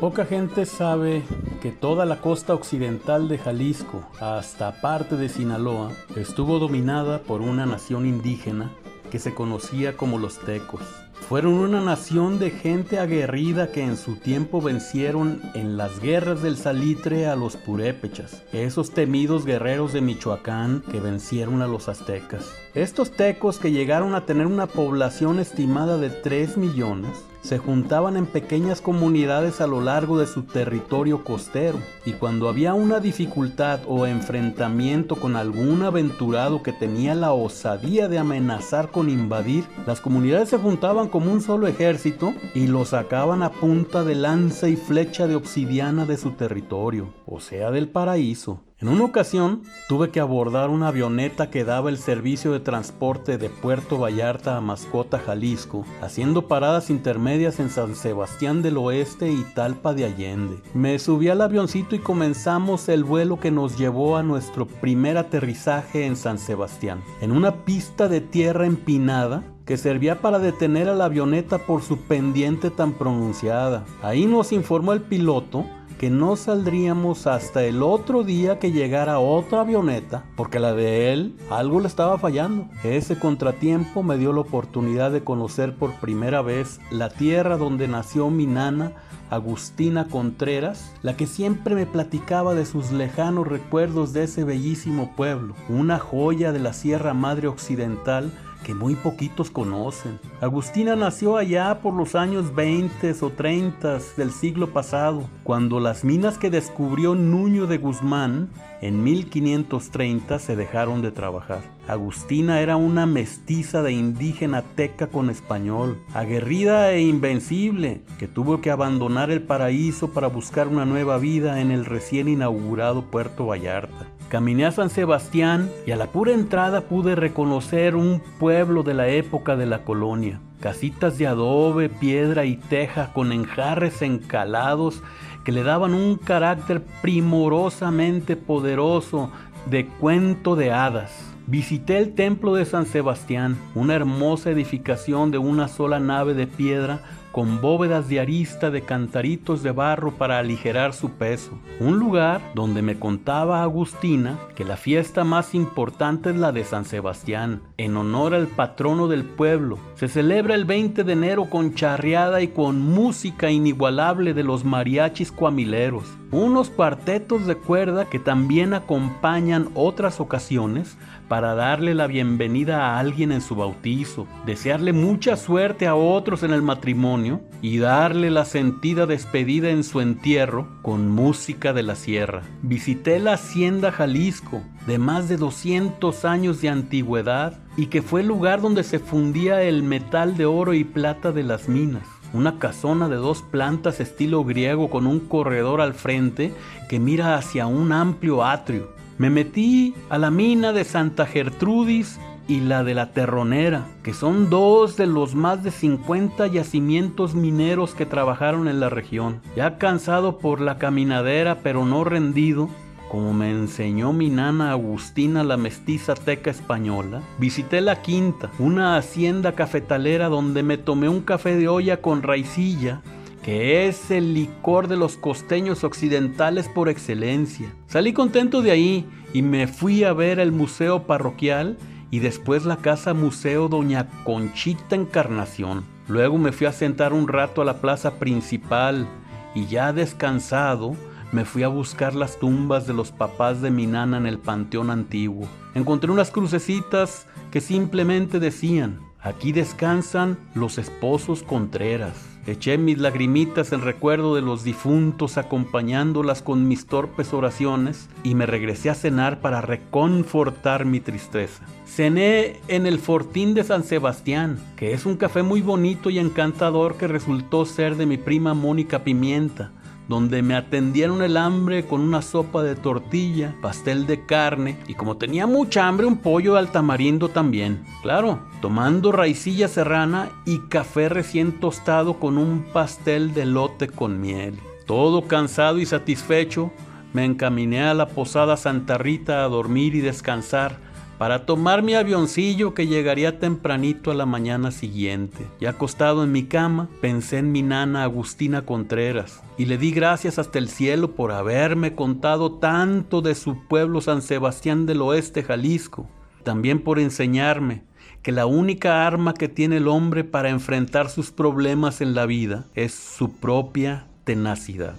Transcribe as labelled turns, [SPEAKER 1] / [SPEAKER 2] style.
[SPEAKER 1] Poca gente sabe que toda la costa occidental de Jalisco, hasta parte de Sinaloa, estuvo dominada por una nación indígena que se conocía como los tecos. Fueron una nación de gente aguerrida que en su tiempo vencieron en las guerras del salitre a los purépechas, esos temidos guerreros de Michoacán que vencieron a los aztecas. Estos tecos que llegaron a tener una población estimada de 3 millones, se juntaban en pequeñas comunidades a lo largo de su territorio costero y cuando había una dificultad o enfrentamiento con algún aventurado que tenía la osadía de amenazar con invadir, las comunidades se juntaban como un solo ejército y lo sacaban a punta de lanza y flecha de obsidiana de su territorio, o sea del paraíso. En una ocasión tuve que abordar una avioneta que daba el servicio de transporte de Puerto Vallarta a Mascota, Jalisco, haciendo paradas intermedias en San Sebastián del Oeste y Talpa de Allende. Me subí al avioncito y comenzamos el vuelo que nos llevó a nuestro primer aterrizaje en San Sebastián, en una pista de tierra empinada que servía para detener a la avioneta por su pendiente tan pronunciada. Ahí nos informó el piloto que no saldríamos hasta el otro día que llegara otra avioneta, porque la de él algo le estaba fallando. Ese contratiempo me dio la oportunidad de conocer por primera vez la tierra donde nació mi nana Agustina Contreras, la que siempre me platicaba de sus lejanos recuerdos de ese bellísimo pueblo, una joya de la Sierra Madre Occidental que muy poquitos conocen. Agustina nació allá por los años 20 o 30 del siglo pasado, cuando las minas que descubrió Nuño de Guzmán en 1530 se dejaron de trabajar. Agustina era una mestiza de indígena teca con español, aguerrida e invencible, que tuvo que abandonar el paraíso para buscar una nueva vida en el recién inaugurado Puerto Vallarta. Caminé a San Sebastián y a la pura entrada pude reconocer un pueblo de la época de la colonia. Casitas de adobe, piedra y teja con enjarres encalados que le daban un carácter primorosamente poderoso de cuento de hadas. Visité el templo de San Sebastián, una hermosa edificación de una sola nave de piedra con bóvedas de arista de cantaritos de barro para aligerar su peso. Un lugar donde me contaba Agustina que la fiesta más importante es la de San Sebastián, en honor al patrono del pueblo. Se celebra el 20 de enero con charreada y con música inigualable de los mariachis cuamileros. Unos cuartetos de cuerda que también acompañan otras ocasiones para darle la bienvenida a alguien en su bautizo, desearle mucha suerte a otros en el matrimonio y darle la sentida despedida en su entierro con música de la sierra. Visité la hacienda Jalisco, de más de 200 años de antigüedad y que fue el lugar donde se fundía el metal de oro y plata de las minas una casona de dos plantas estilo griego con un corredor al frente que mira hacia un amplio atrio. Me metí a la mina de Santa Gertrudis y la de la Terronera, que son dos de los más de 50 yacimientos mineros que trabajaron en la región. Ya cansado por la caminadera, pero no rendido, como me enseñó mi nana Agustina la mestiza teca española, visité la quinta, una hacienda cafetalera donde me tomé un café de olla con raicilla que es el licor de los costeños occidentales por excelencia. Salí contento de ahí y me fui a ver el museo parroquial y después la casa museo Doña Conchita Encarnación. Luego me fui a sentar un rato a la plaza principal y ya descansado me fui a buscar las tumbas de los papás de mi nana en el panteón antiguo. Encontré unas crucecitas que simplemente decían, aquí descansan los esposos Contreras. Eché mis lagrimitas en recuerdo de los difuntos acompañándolas con mis torpes oraciones y me regresé a cenar para reconfortar mi tristeza. Cené en el Fortín de San Sebastián, que es un café muy bonito y encantador que resultó ser de mi prima Mónica Pimienta donde me atendieron el hambre con una sopa de tortilla, pastel de carne y como tenía mucha hambre un pollo al tamarindo también. Claro, tomando raicilla serrana y café recién tostado con un pastel de lote con miel. Todo cansado y satisfecho, me encaminé a la posada Santa Rita a dormir y descansar para tomar mi avioncillo que llegaría tempranito a la mañana siguiente. Y acostado en mi cama, pensé en mi nana Agustina Contreras y le di gracias hasta el cielo por haberme contado tanto de su pueblo San Sebastián del Oeste, Jalisco. También por enseñarme que la única arma que tiene el hombre para enfrentar sus problemas en la vida es su propia tenacidad.